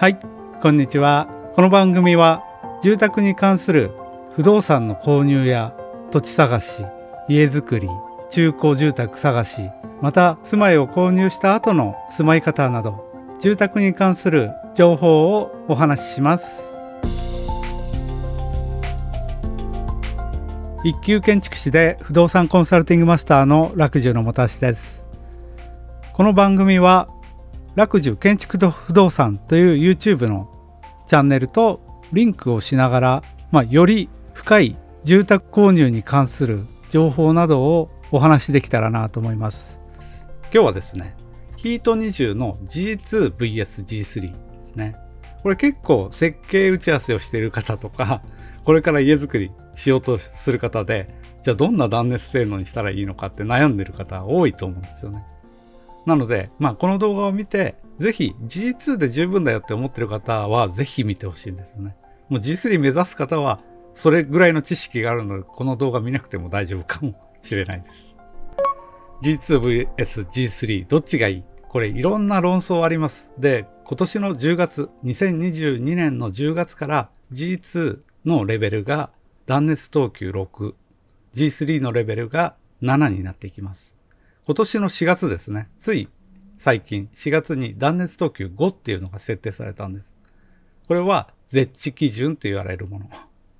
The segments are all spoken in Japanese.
はいこんにちは。この番組は住宅に関する不動産の購入や土地探し家づくり中古住宅探しまた住まいを購入した後の住まい方など住宅に関する情報をお話しします。一級建築士で不動産コンサルティングマスターの楽寿のもたしです。この番組は楽寿建築と不動産という YouTube のチャンネルとリンクをしながら、まあ、より深い住宅購入に関する情報などをお話しできたらなと思います。今日はですねヒート20の G2vsG3 ですね。これ結構設計打ち合わせをしている方とかこれから家づくりしようとする方でじゃあどんな断熱性能にしたらいいのかって悩んでる方多いと思うんですよね。なので、まあ、この動画を見て、ぜひ G2 で十分だよって思ってる方は、ぜひ見てほしいんですよね。もう G3 目指す方は、それぐらいの知識があるので、この動画見なくても大丈夫かもしれないです。G2vs G3 どっちがいい？これいろんな論争あります。で、今年の10月、2022年の10月から G2 のレベルが断熱等級6、G3 のレベルが7になっていきます。今年の4月ですね、つい最近4月に断熱等級5っていうのが設定されたんです。これは絶地基準と言われるもの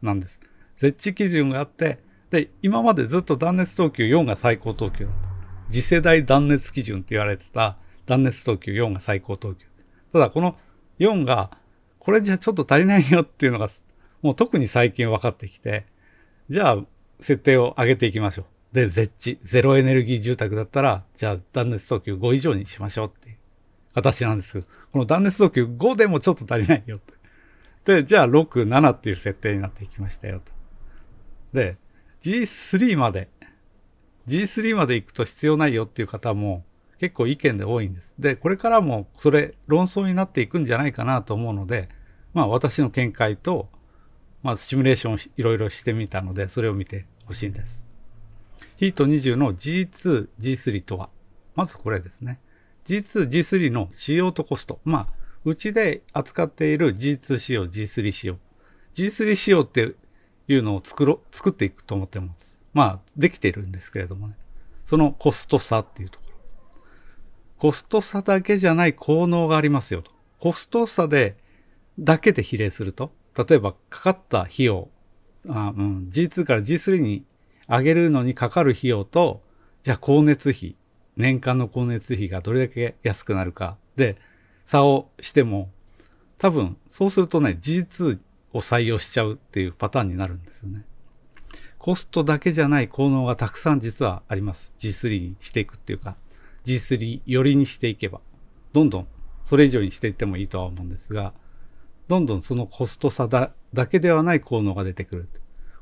なんです。絶地基準があって、で、今までずっと断熱等級4が最高等級だった。次世代断熱基準って言われてた断熱等級4が最高等級。ただこの4が、これじゃちょっと足りないよっていうのが、もう特に最近分かってきて、じゃあ設定を上げていきましょう。で、絶地、ゼロエネルギー住宅だったら、じゃあ断熱等級5以上にしましょうっていう形なんですけど、この断熱等級5でもちょっと足りないよって。で、じゃあ6、7っていう設定になっていきましたよと。で、G3 まで、G3 まで行くと必要ないよっていう方も結構意見で多いんです。で、これからもそれ論争になっていくんじゃないかなと思うので、まあ私の見解と、まあシミュレーションをいろいろしてみたので、それを見てほしいんです。ヒート20の G2、G3 とは、まずこれですね。G2、G3 の仕様とコスト。まあ、うちで扱っている G2 仕様、G3 仕様。G3 仕様っていうのを作ろ、作っていくと思ってます。まあ、できているんですけれどもね。そのコスト差っていうところ。コスト差だけじゃない効能がありますよと。コスト差で、だけで比例すると、例えばかかった費用、あうん、G2 から G3 に上げるのにかかる費用と、じゃあ光熱費、年間の光熱費がどれだけ安くなるかで差をしても、多分そうするとね、G2 を採用しちゃうっていうパターンになるんですよね。コストだけじゃない効能がたくさん実はあります。G3 にしていくっていうか、G3 寄りにしていけば、どんどんそれ以上にしていってもいいとは思うんですが、どんどんそのコスト差だだけではない効能が出てくる。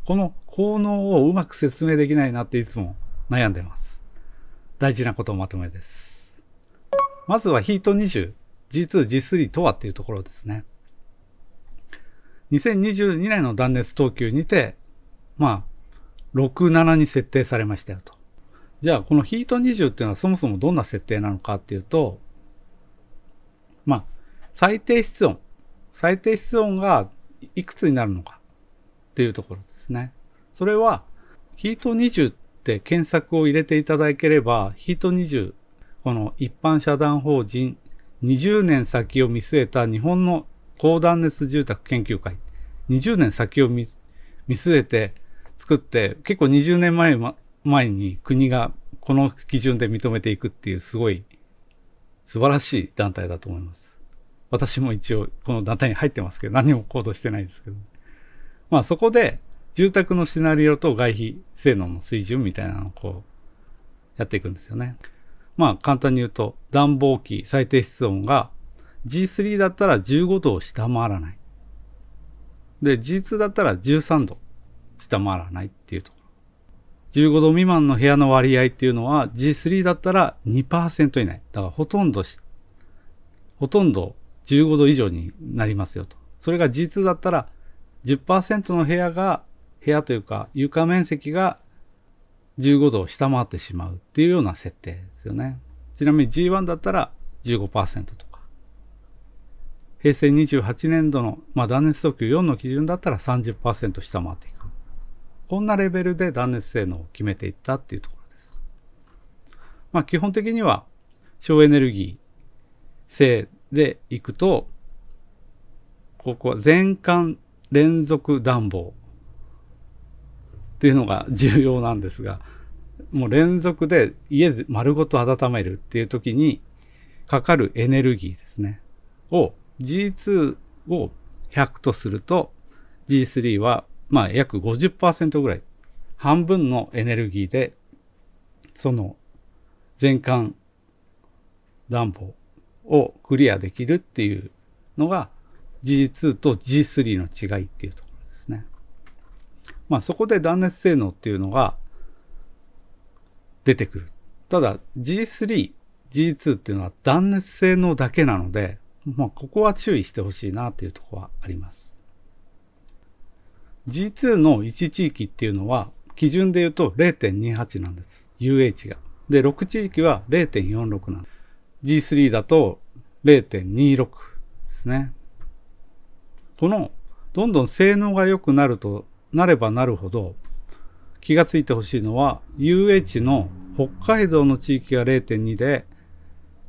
この効能をうまく説明できないなっていつも悩んでます。大事なことまとめです。まずはヒート20、G2、G3 とはっていうところですね。2022年の断熱等級にて、まあ、6、7に設定されましたよと。じゃあ、このヒート20っていうのはそもそもどんな設定なのかっていうと、まあ、最低室温。最低室温がいくつになるのかっていうところです。ね。それは、ヒート20って検索を入れていただければ、ヒート20、この一般社団法人20年先を見据えた日本の高断熱住宅研究会、20年先を見据えて作って、結構20年前前に国がこの基準で認めていくっていうすごい素晴らしい団体だと思います。私も一応この団体に入ってますけど、何も行動してないですけど。まあそこで住宅のシナリオと外費性能の水準みたいなのをこうやっていくんですよね。まあ簡単に言うと暖房機最低室温が G3 だったら15度を下回らない。で G2 だったら13度下回らないっていうところ。15度未満の部屋の割合っていうのは G3 だったら2%以内。だからほとんどほとんど15度以上になりますよと。それが G2 だったら10%の部屋が部屋というか床面積が15度を下回ってしまうっていうような設定ですよね。ちなみに G1 だったら15%とか。平成28年度の、まあ、断熱訴求4の基準だったら30%下回っていく。こんなレベルで断熱性能を決めていったっていうところです。まあ基本的には省エネルギー性でいくと、ここは全館連続暖房っていうのが重要なんですが、もう連続で家で丸ごと温めるっていう時にかかるエネルギーですね。を G2 を100とすると G3 はまあ約50%ぐらい半分のエネルギーでその全館暖房をクリアできるっていうのが G2 と G3 の違いっていうところですね。まあそこで断熱性能っていうのが出てくる。ただ G3、G2 っていうのは断熱性能だけなので、まあここは注意してほしいなっていうところはあります。G2 の1地域っていうのは基準で言うと0.28なんです。UH が。で、6地域は0.46なんです。G3 だと0.26ですね。この、どんどん性能が良くなると、なればなるほど、気がついてほしいのは、UH の北海道の地域が0.2で、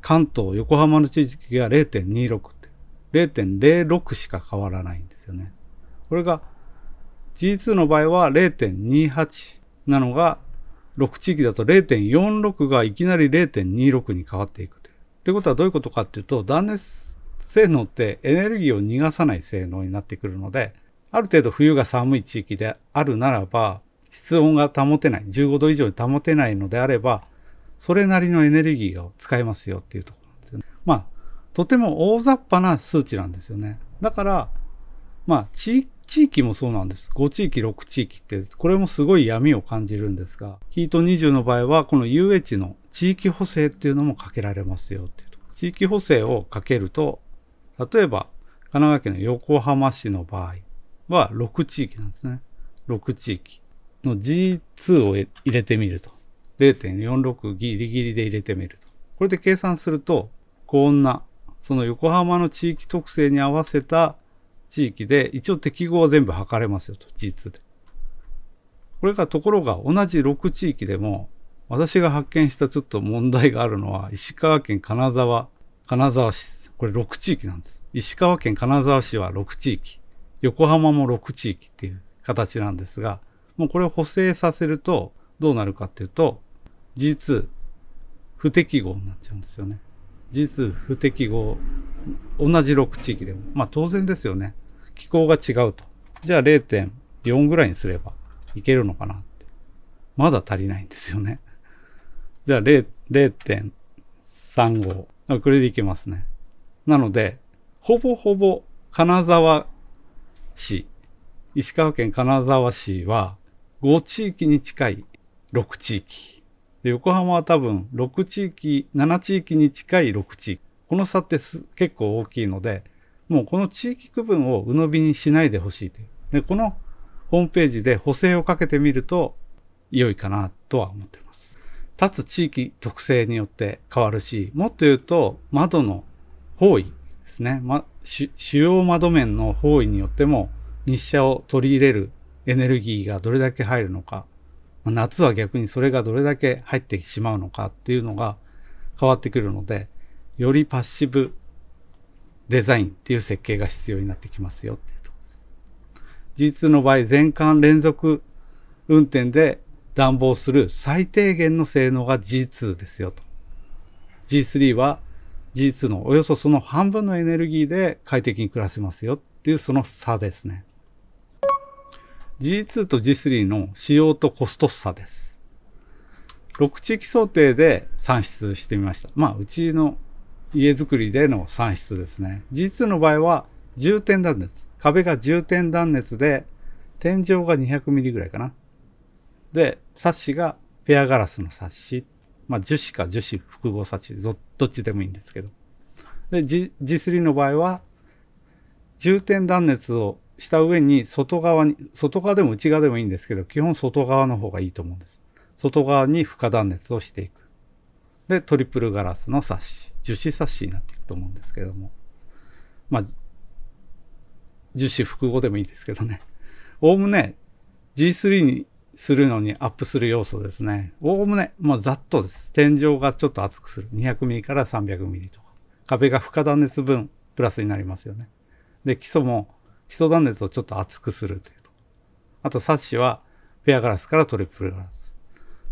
関東、横浜の地域が0.26って、0.06しか変わらないんですよね。これが G2 の場合は0.28なのが、6地域だと0.46がいきなり0.26に変わっていくという。ということはどういうことかっていうと、断熱性能ってエネルギーを逃がさない性能になってくるので、ある程度冬が寒い地域であるならば、室温が保てない、15度以上に保てないのであれば、それなりのエネルギーを使えますよっていうところなんですよね。まあ、とても大雑把な数値なんですよね。だから、まあ、地域もそうなんです。5地域、6地域って、これもすごい闇を感じるんですが、ヒート20の場合は、この UH の地域補正っていうのもかけられますよっていう。地域補正をかけると、例えば、神奈川県の横浜市の場合は6地域なんですね。6地域の G2 を入れてみると。0.46ギリギリで入れてみると。これで計算すると、こんな、その横浜の地域特性に合わせた地域で、一応適合は全部測れますよと、G2 で。これがところが同じ6地域でも、私が発見したちょっと問題があるのは、石川県金沢、金沢市ですこれ6地域なんです。石川県金沢市は6地域。横浜も6地域っていう形なんですが、もうこれを補正させるとどうなるかっていうと、G2 不適合になっちゃうんですよね。G2 不適合、同じ6地域でも。まあ当然ですよね。気候が違うと。じゃあ0.4ぐらいにすればいけるのかなって。まだ足りないんですよね。じゃあ0.35。これでいけますね。なので、ほぼほぼ金沢市、石川県金沢市は5地域に近い6地域。で横浜は多分6地域、7地域に近い6地域。この差って結構大きいので、もうこの地域区分を鵜呑みにしないでほしいという。で、このホームページで補正をかけてみると良いかなとは思っています。立つ地域特性によって変わるし、もっと言うと窓の方位ですね。ま、主要窓面の方位によっても日射を取り入れるエネルギーがどれだけ入るのか、ま夏は逆にそれがどれだけ入ってしまうのかっていうのが変わってくるので、よりパッシブデザインっていう設計が必要になってきますよっていうところです。G2 の場合、全館連続運転で暖房する最低限の性能が G2 ですよと。G3 は G2 のおよそその半分のエネルギーで快適に暮らせますよっていうその差ですね。G2 と G3 の使用とコスト差です。6地域想定で算出してみました。まあ、うちの家づくりでの算出ですね。G2 の場合は重点断熱。壁が重点断熱で、天井が200ミリぐらいかな。で、サッシがペアガラスのサッシまあ、樹脂か樹脂複合サチどっちでもいいんですけど。で、G、G3 の場合は、重点断熱をした上に外側に、外側でも内側でもいいんですけど、基本外側の方がいいと思うんです。外側に負荷断熱をしていく。で、トリプルガラスのサッシ、樹脂サッシになっていくと思うんですけども。まあ、樹脂複合でもいいですけどね。おおむね G3 にするのにアップする要素ですね。おおむね、もうざっとです。天井がちょっと厚くする。200ミリから300ミリとか。壁が負荷断熱分プラスになりますよね。で、基礎も、基礎断熱をちょっと厚くするというと。あと、サッシは、フェアガラスからトリプルガラス。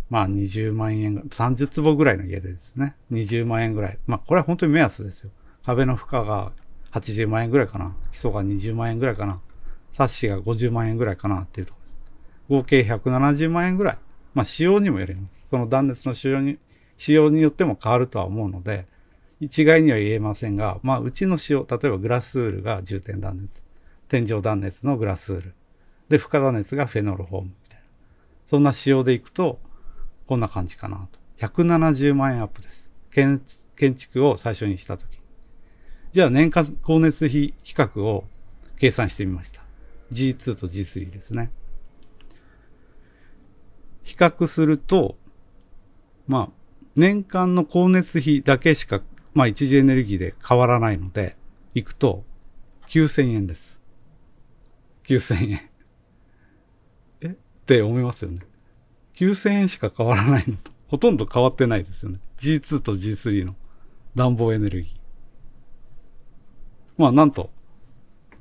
まあ、20万円、30坪ぐらいの家でですね。20万円ぐらい。まあ、これは本当に目安ですよ。壁の負荷が80万円ぐらいかな。基礎が20万円ぐらいかな。サッシが50万円ぐらいかなっていうところ。合計170万円ぐらい。まあ、仕様にもよります。その断熱の仕様に、仕様によっても変わるとは思うので、一概には言えませんが、まあ、うちの仕様、例えばグラスウールが重点断熱。天井断熱のグラスウール。で、負荷断熱がフェノールフォームみたいな。そんな仕様でいくと、こんな感じかなと。170万円アップです。建築を最初にしたとき。じゃあ年間光熱費比較を計算してみました。G2 と G3 ですね。比較すると、まあ、年間の光熱費だけしか、まあ、一次エネルギーで変わらないので、行くと、9000円です。9000円。え？って思いますよね。9000円しか変わらないのと、ほとんど変わってないですよね。G2 と G3 の暖房エネルギー。まあ、なんと、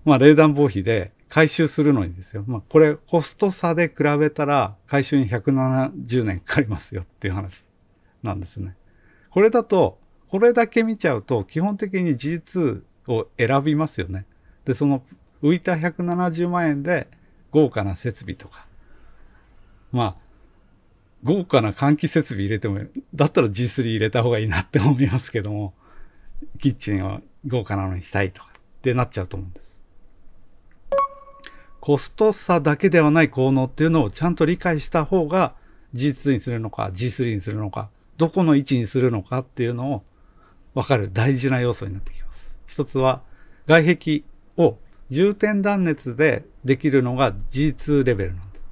まあ、冷暖房費で回収するのにですよ。まあ、これ、コスト差で比べたら、回収に170年かかりますよっていう話なんですね。これだと、これだけ見ちゃうと、基本的に G2 を選びますよね。で、その浮いた170万円で豪華な設備とか、まあ、豪華な換気設備入れても、だったら G3 入れた方がいいなって思いますけども、キッチンは豪華なのにしたいとかってなっちゃうと思うんです。コスト差だけではない効能っていうのをちゃんと理解した方が G2 にするのか G3 にするのか、どこの位置にするのかっていうのを分かる大事な要素になってきます。一つは外壁を重点断熱でできるのが G2 レベルなんです。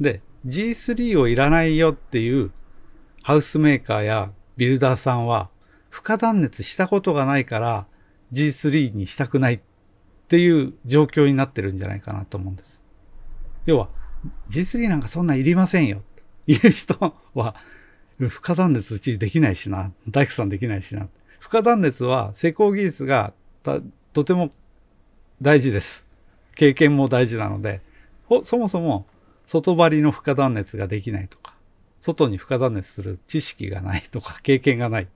で、G3 をいらないよっていうハウスメーカーやビルダーさんは、負荷断熱したことがないから G3 にしたくないっっていう状況になってるんじゃないかなと思うんです。要は、G3 なんかそんないりませんよっていう人は、負荷断熱うちできないしな、大工さんできないしな。負荷断熱は施工技術がとても大事です。経験も大事なので、そもそも外張りの負荷断熱ができないとか、外に負荷断熱する知識がないとか、経験がない。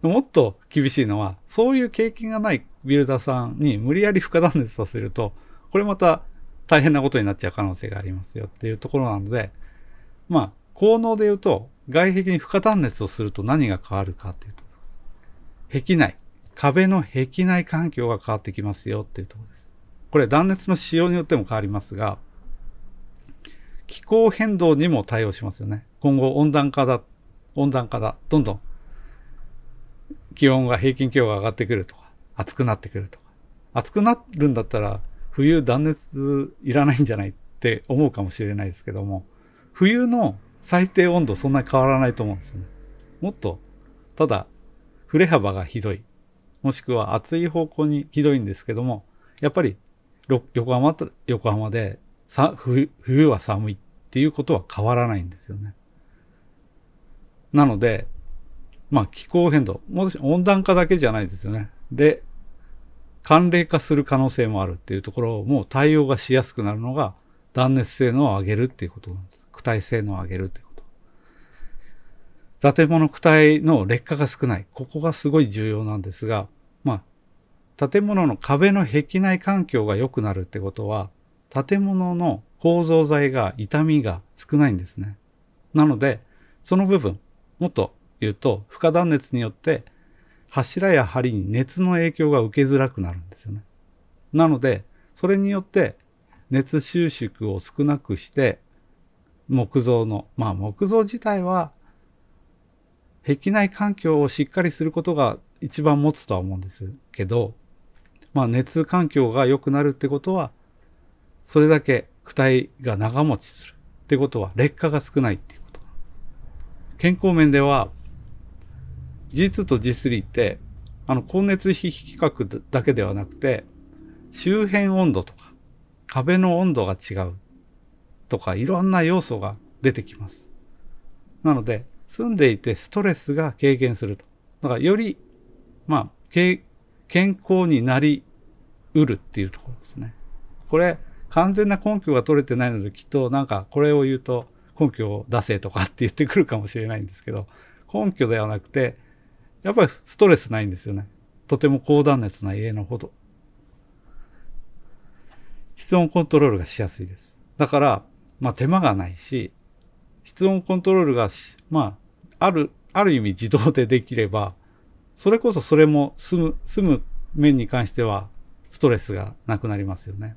もっと厳しいのは、そういう経験がないビルダーさんに無理やり負荷断熱させると、これまた大変なことになっちゃう可能性がありますよっていうところなので、まあ、効能で言うと、外壁に負荷断熱をすると何が変わるかっていうと、壁内、壁の壁内環境が変わってきますよっていうところです。これ断熱の仕様によっても変わりますが、気候変動にも対応しますよね。今後温暖化だ、温暖化だ、どんどん気温が平均気温が上がってくるとか、暑くなってくるとか。暑くなるんだったら冬断熱いらないんじゃないって思うかもしれないですけども、冬の最低温度そんなに変わらないと思うんですよね。もっと、ただ、振れ幅がひどい。もしくは暑い方向にひどいんですけども、やっぱり横浜と横浜でさ冬冬は寒いっていうことは変わらないんですよね。なので、まあ気候変動、もし温暖化だけじゃないですよね。で、寒冷化する可能性もあるっていうところをもう対応がしやすくなるのが断熱性能を上げるっていうことなんです。躯体性能を上げるっていうこと。建物躯体の劣化が少ない。ここがすごい重要なんですが、まあ、建物の壁の壁内環境が良くなるってことは、建物の構造材が傷みが少ないんですね。なので、その部分、もっと言うと、負荷断熱によって柱や梁に熱の影響が受けづらくなるんですよね。なので、それによって熱収縮を少なくして、木造の、まあ木造自体は壁内環境をしっかりすることが一番持つとは思うんですけど、まあ熱環境が良くなるってことはそれだけ躯体が長持ちするってことは劣化が少ないっていうことなんです。健康面では G2 と G3 ってあの高熱比比較だけではなくて周辺温度とか壁の温度が違うとかいろんな要素が出てきます。なので住んでいてストレスが軽減すると。だからよりまあ健康になりうるっていうところですね。これ完全な根拠が取れてないのできっとなんかこれを言うと根拠を出せとかって言ってくるかもしれないんですけど根拠ではなくてやっぱりストレスないんですよね。とても高断熱な家のほど。室温コントロールがしやすいです。だから、まあ手間がないし、室温コントロールがしまあ、ある、ある意味自動でできれば、それこそそれも住む、住む面に関してはストレスがなくなりますよね。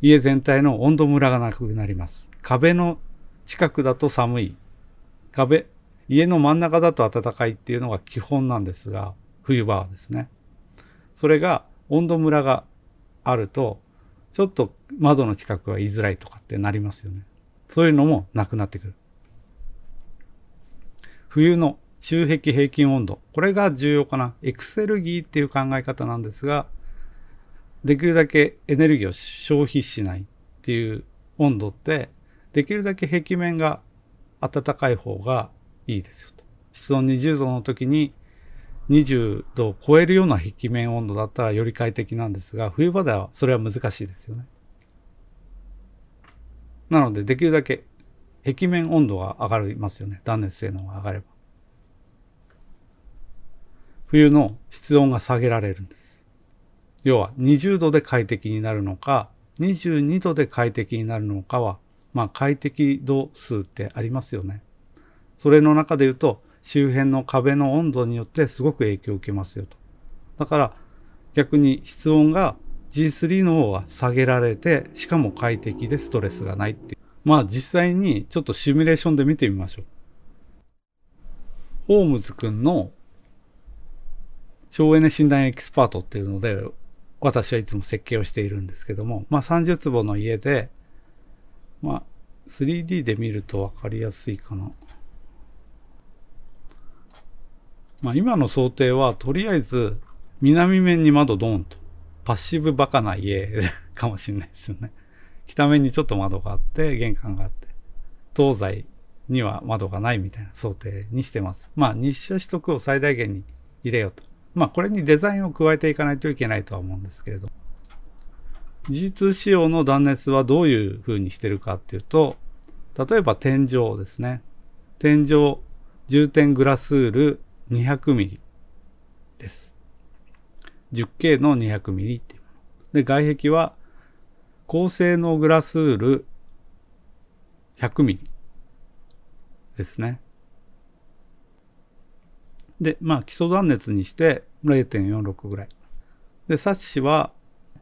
家全体の温度ムラがなくなります。壁の近くだと寒い。壁、家の真ん中だと暖かいっていうのが基本なんですが、冬場はですね。それが温度ムラがあると、ちょっと窓の近くは居づらいとかってなりますよね。そういうのもなくなってくる。冬の周壁平均温度。これが重要かな。エクセルギーっていう考え方なんですが、できるだけエネルギーを消費しないっていう温度って、できるだけ壁面が暖かい方がいいですよと。室温20度の時に20度を超えるような壁面温度だったらより快適なんですが、冬場ではそれは難しいですよね。なのでできるだけ壁面温度が上がりますよね。断熱性能が上がれば。冬の室温が下げられるんです。要は20度で快適になるのか、22度で快適になるのかは、まあ快適度数ってありますよね。それの中で言うと、周辺の壁の温度によってすごく影響を受けますよと。だから逆に室温が G3 の方は下げられて、しかも快適でストレスがないっていう。まあ実際にちょっとシミュレーションで見てみましょう。ホームズくんの省エネ診断エキスパートっていうので、私はいつも設計をしているんですけども、まあ30坪の家で、まあ 3D で見るとわかりやすいかな。まあ今の想定はとりあえず南面に窓ドーンと。パッシブバカな家 かもしれないですよね。北面にちょっと窓があって、玄関があって、東西には窓がないみたいな想定にしてます。まあ日射取得を最大限に入れようと。まあこれにデザインを加えていかないといけないとは思うんですけれど。G2 仕様の断熱はどういう風にしてるかっていうと、例えば天井ですね。天井、重点グラスール 200mm です。10K の 200mm っていうもの。で、外壁は高性能グラスウール 100mm ですね。で、まあ基礎断熱にして0.46ぐらい。で、サッシは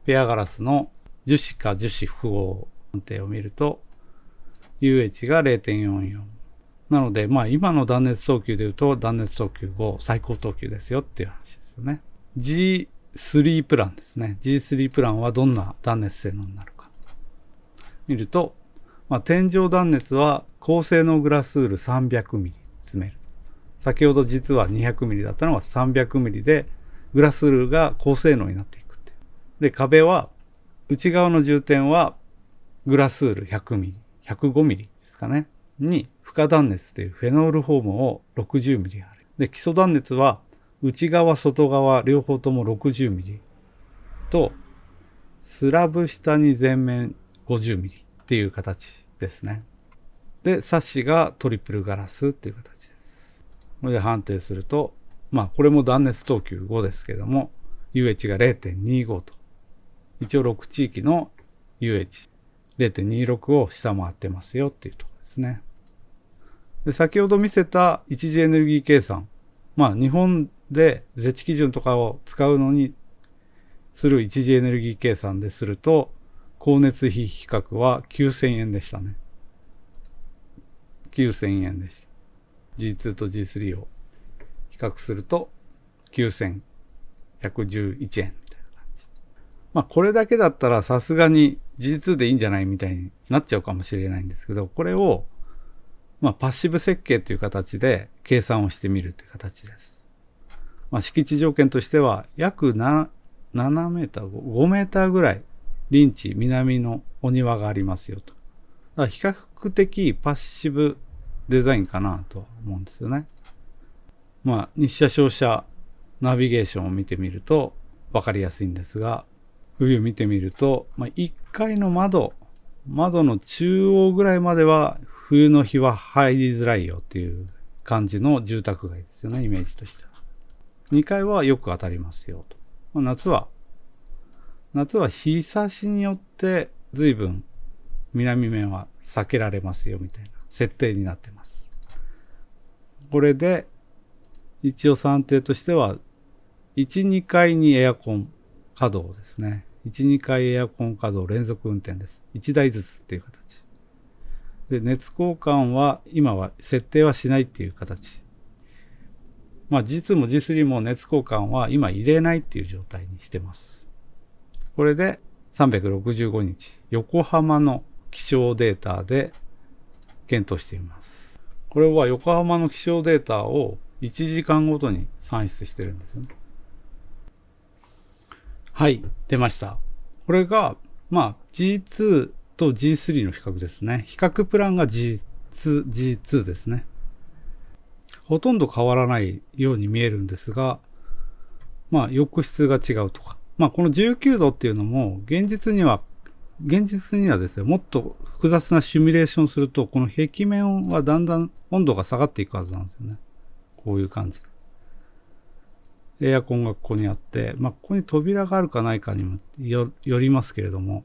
ペアガラスの樹脂か樹脂符号判定を見ると UH が0.44。なので、まあ今の断熱等級で言うと断熱等級5最高等級ですよっていう話ですよね。G3 プランですね。G3 プランはどんな断熱性能になるか。見ると、まあ、天井断熱は高性能グラスウール 300mm 詰める。先ほど実は 200mm だったのが 300mm でグラスウールが高性能になっていくってで、壁は内側の重点はグラスウール 100mm、105mm ですかね。に負荷断熱というフェノールフォームを 60mm ある。で、基礎断熱は内側、外側、両方とも 60mm と、スラブ下に全面 50mm っていう形ですね。で、サッシがトリプルガラスっていう形です。これで判定すると、まあこれも断熱等級5ですけども、UH が0.25と。一応6地域の UH0.26 を下回ってますよっていうところですね。で先ほど見せた一次エネルギー計算。まあ日本でゼ地基準とかを使うのにする一次エネルギー計算ですると、光熱費比較は9000円でしたね。9000円でした。G2 と G3 を比較すると9111円みたいな感じ。まあこれだけだったらさすがに G2 でいいんじゃないみたいになっちゃうかもしれないんですけど、これをまあ、パッシブ設計という形で計算をしてみるという形です。まあ、敷地条件としては約7メーター、5メーターぐらい、林地、南のお庭がありますよと。だから比較的パッシブデザインかなとは思うんですよね。まあ、日射照射ナビゲーションを見てみると分かりやすいんですが、冬見てみると、まあ、1階の窓、窓の中央ぐらいまでは冬の日は入りづらいよっていう感じの住宅街ですよね、イメージとしては。2階はよく当たりますよと。まあ、夏は、夏は日差しによって随分南面は避けられますよみたいな設定になってます。これで一応算定としては1、2階にエアコン稼働ですね。1、2階エアコン稼働連続運転です。1台ずつっていう形。で、熱交換は今は設定はしないっていう形。まあ G2 も G3 も熱交換は今入れないっていう状態にしてます。これで365日横浜の気象データで検討しています。これは横浜の気象データを1時間ごとに算出してるんですよね。はい、出ました。これが、まあ G2 と G3 の比較ですね。比較プランが G2、G2 ですね。ほとんど変わらないように見えるんですが、まあ、浴室が違うとか。まあ、この19度っていうのも、現実には、現実にはですね、もっと複雑なシミュレーションすると、この壁面はだんだん温度が下がっていくはずなんですよね。こういう感じ。エアコンがここにあって、まあ、ここに扉があるかないかにもよりますけれども、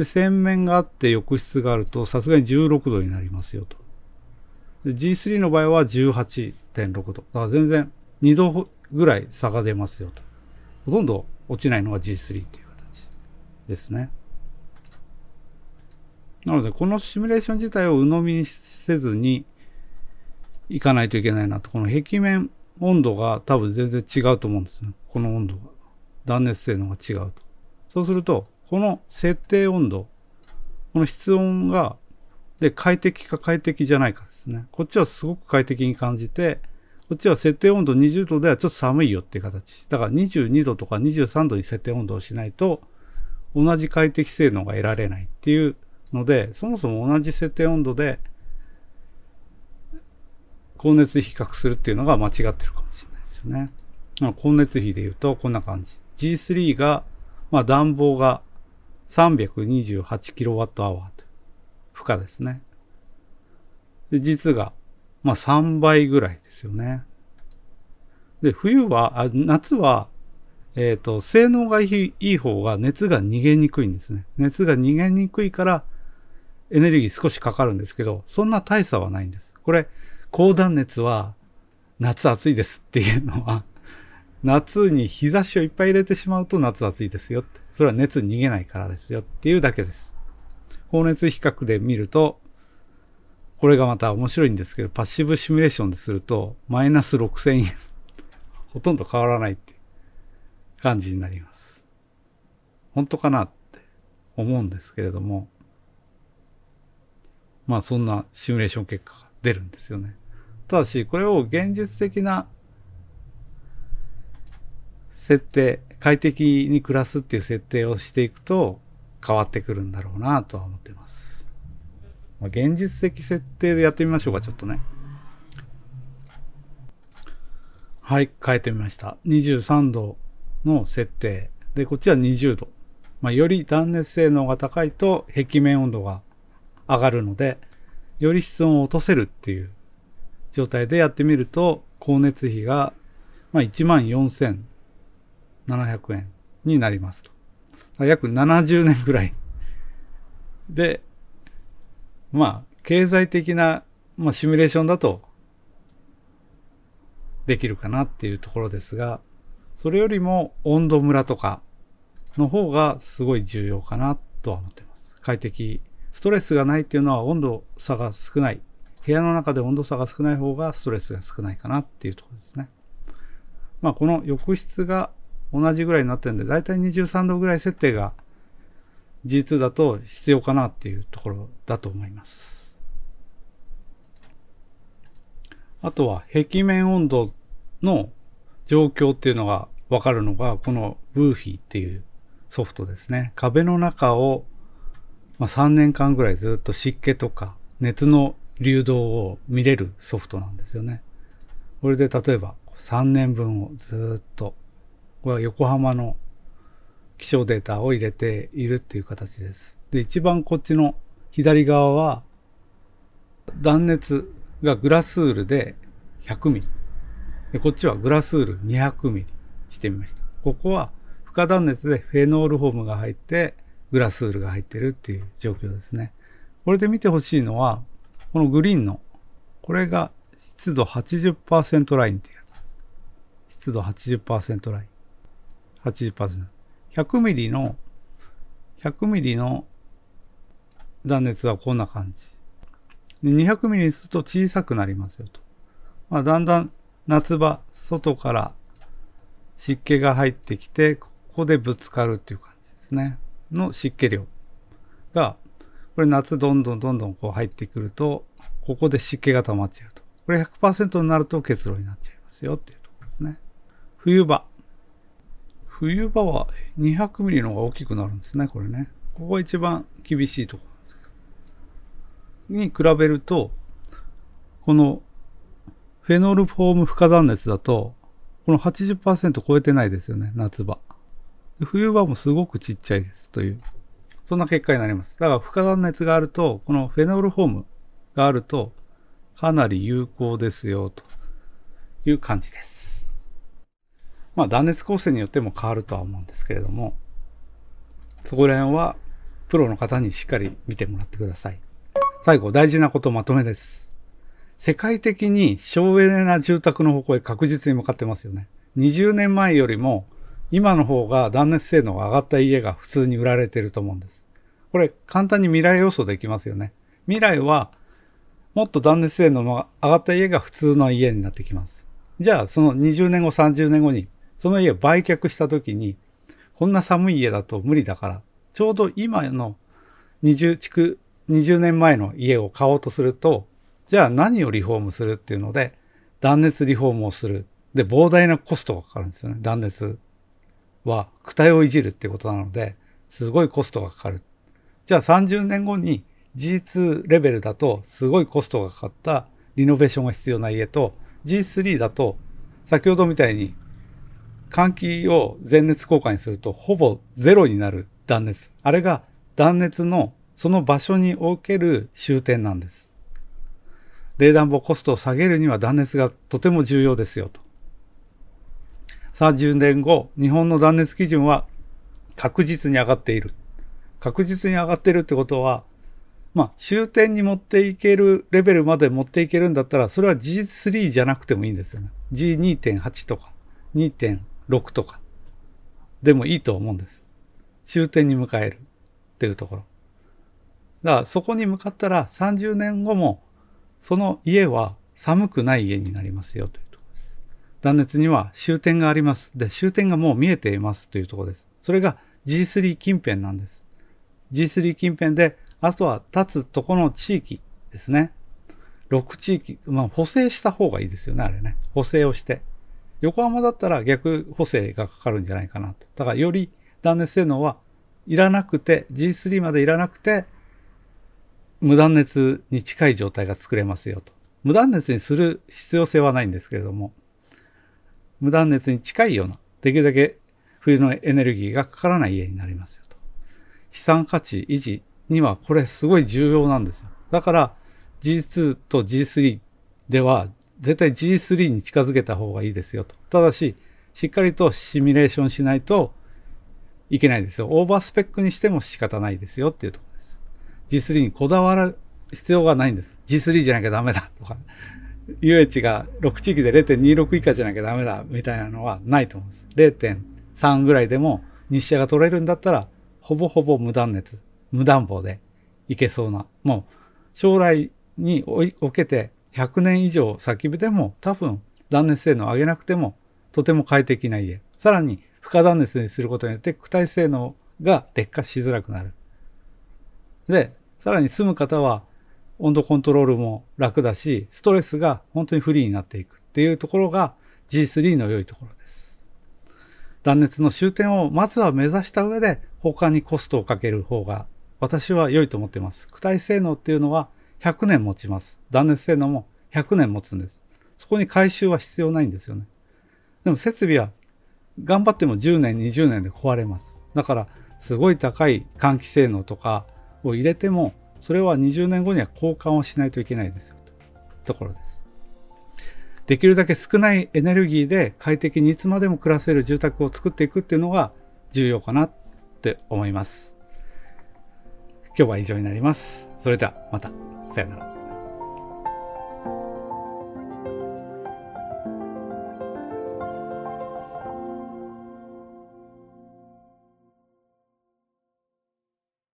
で、洗面があって浴室があると、さすがに16度になりますよと。G3 の場合は18.6度。だから全然2度ぐらい差が出ますよと。ほとんど落ちないのが G3 っていう形ですね。なので、このシミュレーション自体を鵜呑みにせずにいかないといけないなと。この壁面温度が多分全然違うと思うんですね。この温度が。断熱性能が違うと。そうすると、この設定温度、この室温が、で、快適か快適じゃないかですね。こっちはすごく快適に感じて、こっちは設定温度20度ではちょっと寒いよっていう形。だから22度とか23度に設定温度をしないと、同じ快適性能が得られないっていうので、そもそも同じ設定温度で、光熱比較するっていうのが間違ってるかもしれないですよね。光熱費で言うとこんな感じ。G3 が、まあ暖房が 328kWh 負荷ですね。で、実が、まあ3倍ぐらいですよね。で、冬は、あ夏は、えっ、ー、と、性能がいい方が熱が逃げにくいんですね。熱が逃げにくいから、エネルギー少しかかるんですけど、そんな大差はないんです。これ、高断熱は夏暑いですっていうのは、夏に日差しをいっぱい入れてしまうと夏暑いですよって。それは熱逃げないからですよっていうだけです。放熱比較で見ると、これがまた面白いんですけど、パッシブシミュレーションですると、マイナス6000円 ほとんど変わらないって感じになります。本当かなって思うんですけれども、まあそんなシミュレーション結果が出るんですよね。ただし、これを現実的な設定、快適に暮らすっていう設定をしていくと変わってくるんだろうなとは思ってます。まあ、現実的設定でやってみましょうか、ちょっとね。はい、変えてみました。23度の設定。で、こっちは20度。まあ、より断熱性能が高いと壁面温度が上がるので、より室温を落とせるっていう状態でやってみると、光熱費が、まあ、700円になりますと。約70年ぐらい。で、まあ、経済的な、まあ、シミュレーションだと、できるかなっていうところですが、それよりも温度ムラとかの方がすごい重要かなとは思ってます。快適。ストレスがないっていうのは温度差が少ない。部屋の中で温度差が少ない方がストレスが少ないかなっていうところですね。まあこの浴室が同じぐらいになってるんで、だいたい23度ぐらい設定が G2 だと必要かなっていうところだと思います。あとは壁面温度の状況っていうのがわかるのが、このブーフィーっていうソフトですね。壁の中を、まあ、3年間ぐらいずっと湿気とか熱の流動を見れるソフトなんですよね。これで例えば3年分をずっと、は横浜の気象データを入れているっていう形です。で、一番こっちの左側は断熱がグラスールで100ミリ。で、こっちはグラスール200ミリしてみました。ここは負荷断熱でフェノールフォームが入ってグラスールが入ってるっていう状況ですね。これで見てほしいのは、このグリーンの、これが湿度80%ラインっていうやつ。湿度80%ライン。80%。100ミリの、100ミリの断熱はこんな感じ。200ミリにすると小さくなりますよと。まあ、だんだん夏場、外から湿気が入ってきて、ここでぶつかるっていう感じですね。の湿気量が、これ夏どんどんどんどんこう入ってくると、ここで湿気が溜まっちゃうと。これ100%になると結露になっちゃいますよっていうところですね。冬場。冬場は200ミリの方が大きくなるんですね、これね。ここが一番厳しいところなんですけど。に比べると、このフェノールフォーム負荷断熱だと、この80%超えてないですよね、夏場。冬場もすごくちっちゃいですという、そんな結果になります。だから負荷断熱があると、このフェノールフォームがあると、かなり有効ですよ、という感じです。まあ断熱構成によっても変わるとは思うんですけれども、そこら辺はプロの方にしっかり見てもらってください。最後、大事なことまとめです。世界的に省エネな住宅の方向へ確実に向かってますよね。20年前よりも今の方が断熱性能が上がった家が普通に売られてると思うんです。これ簡単に未来予想できますよね。未来はもっと断熱性能の上がった家が普通の家になってきます。じゃあその20年後30年後にその家を売却した時にこんな寒い家だと無理だからちょうど今の20築20年前の家を買おうとするとじゃあ何をリフォームするっていうので、断熱リフォームをする。で、膨大なコストがかかるんですよね。断熱は、躯体をいじるっていうことなので、すごいコストがかかる。じゃあ30年後に G2 レベルだと、すごいコストがかかったリノベーションが必要な家と、G3 だと、先ほどみたいに換気を全熱効果にすると、ほぼゼロになる断熱。あれが断熱のその場所における終点なんです。冷暖房コストを下げるには断熱がとても重要ですよと。30年後、日本の断熱基準は確実に上がっている。確実に上がっているってことは、まあ、終点に持っていけるレベルまで持っていけるんだったら、それは G3 じゃなくてもいいんですよね。G2.8 とか6とかでもいいと思うんです。終点に迎えるっていうところ。だからそこに向かったら30年後もその家は寒くない家になりますよというところです。断熱には終点があります。で、終点がもう見えていますというところです。それが G3 近辺なんです。G3 近辺で、あとは立つとこの地域ですね。6地域、まあ補正した方がいいですよね、あれね。補正をして。横浜だったら逆補正がかかるんじゃないかなと。だからより断熱性能はいらなくて、G3 までいらなくて、無断熱に近い状態が作れますよと。無断熱にする必要性はないんですけれども、無断熱に近いような、できるだけ冬のエネルギーがかからない家になりますよと。資産価値維持にはこれすごい重要なんですよ。だから G2 と G3 では絶対 G3 に近づけた方がいいですよと。ただし、しっかりとシミュレーションしないといけないですよ。オーバースペックにしても仕方ないですよっていうところです。G3 にこだわる必要がないんです。G3 じゃなきゃダメだとか、UH が6地域で0.26以下じゃなきゃダメだみたいなのはないと思うんです。0.3ぐらいでも日射が取れるんだったら、ほぼほぼ無断熱、無暖房でいけそうな、もう将来におけて100年以上先でも多分断熱性能を上げなくてもとても快適な家。さらに負荷断熱にすることによって躯体性能が劣化しづらくなる。で、さらに住む方は温度コントロールも楽だし、ストレスが本当にフリーになっていくっていうところが G3 の良いところです。断熱の終点をまずは目指した上で他にコストをかける方が私は良いと思っています。躯体性能っていうのは100年持ちます。断熱性能も100年持つんです。そこに回収は必要ないんですよね。でも設備は頑張っても10年、20年で壊れます。だからすごい高い換気性能とかを入れてもそれは20年後には交換をしないといけないですよところです。できるだけ少ないエネルギーで快適にいつまでも暮らせる住宅を作っていくっていうのが重要かなって思います。今日は以上になります。それではまた。さよなら。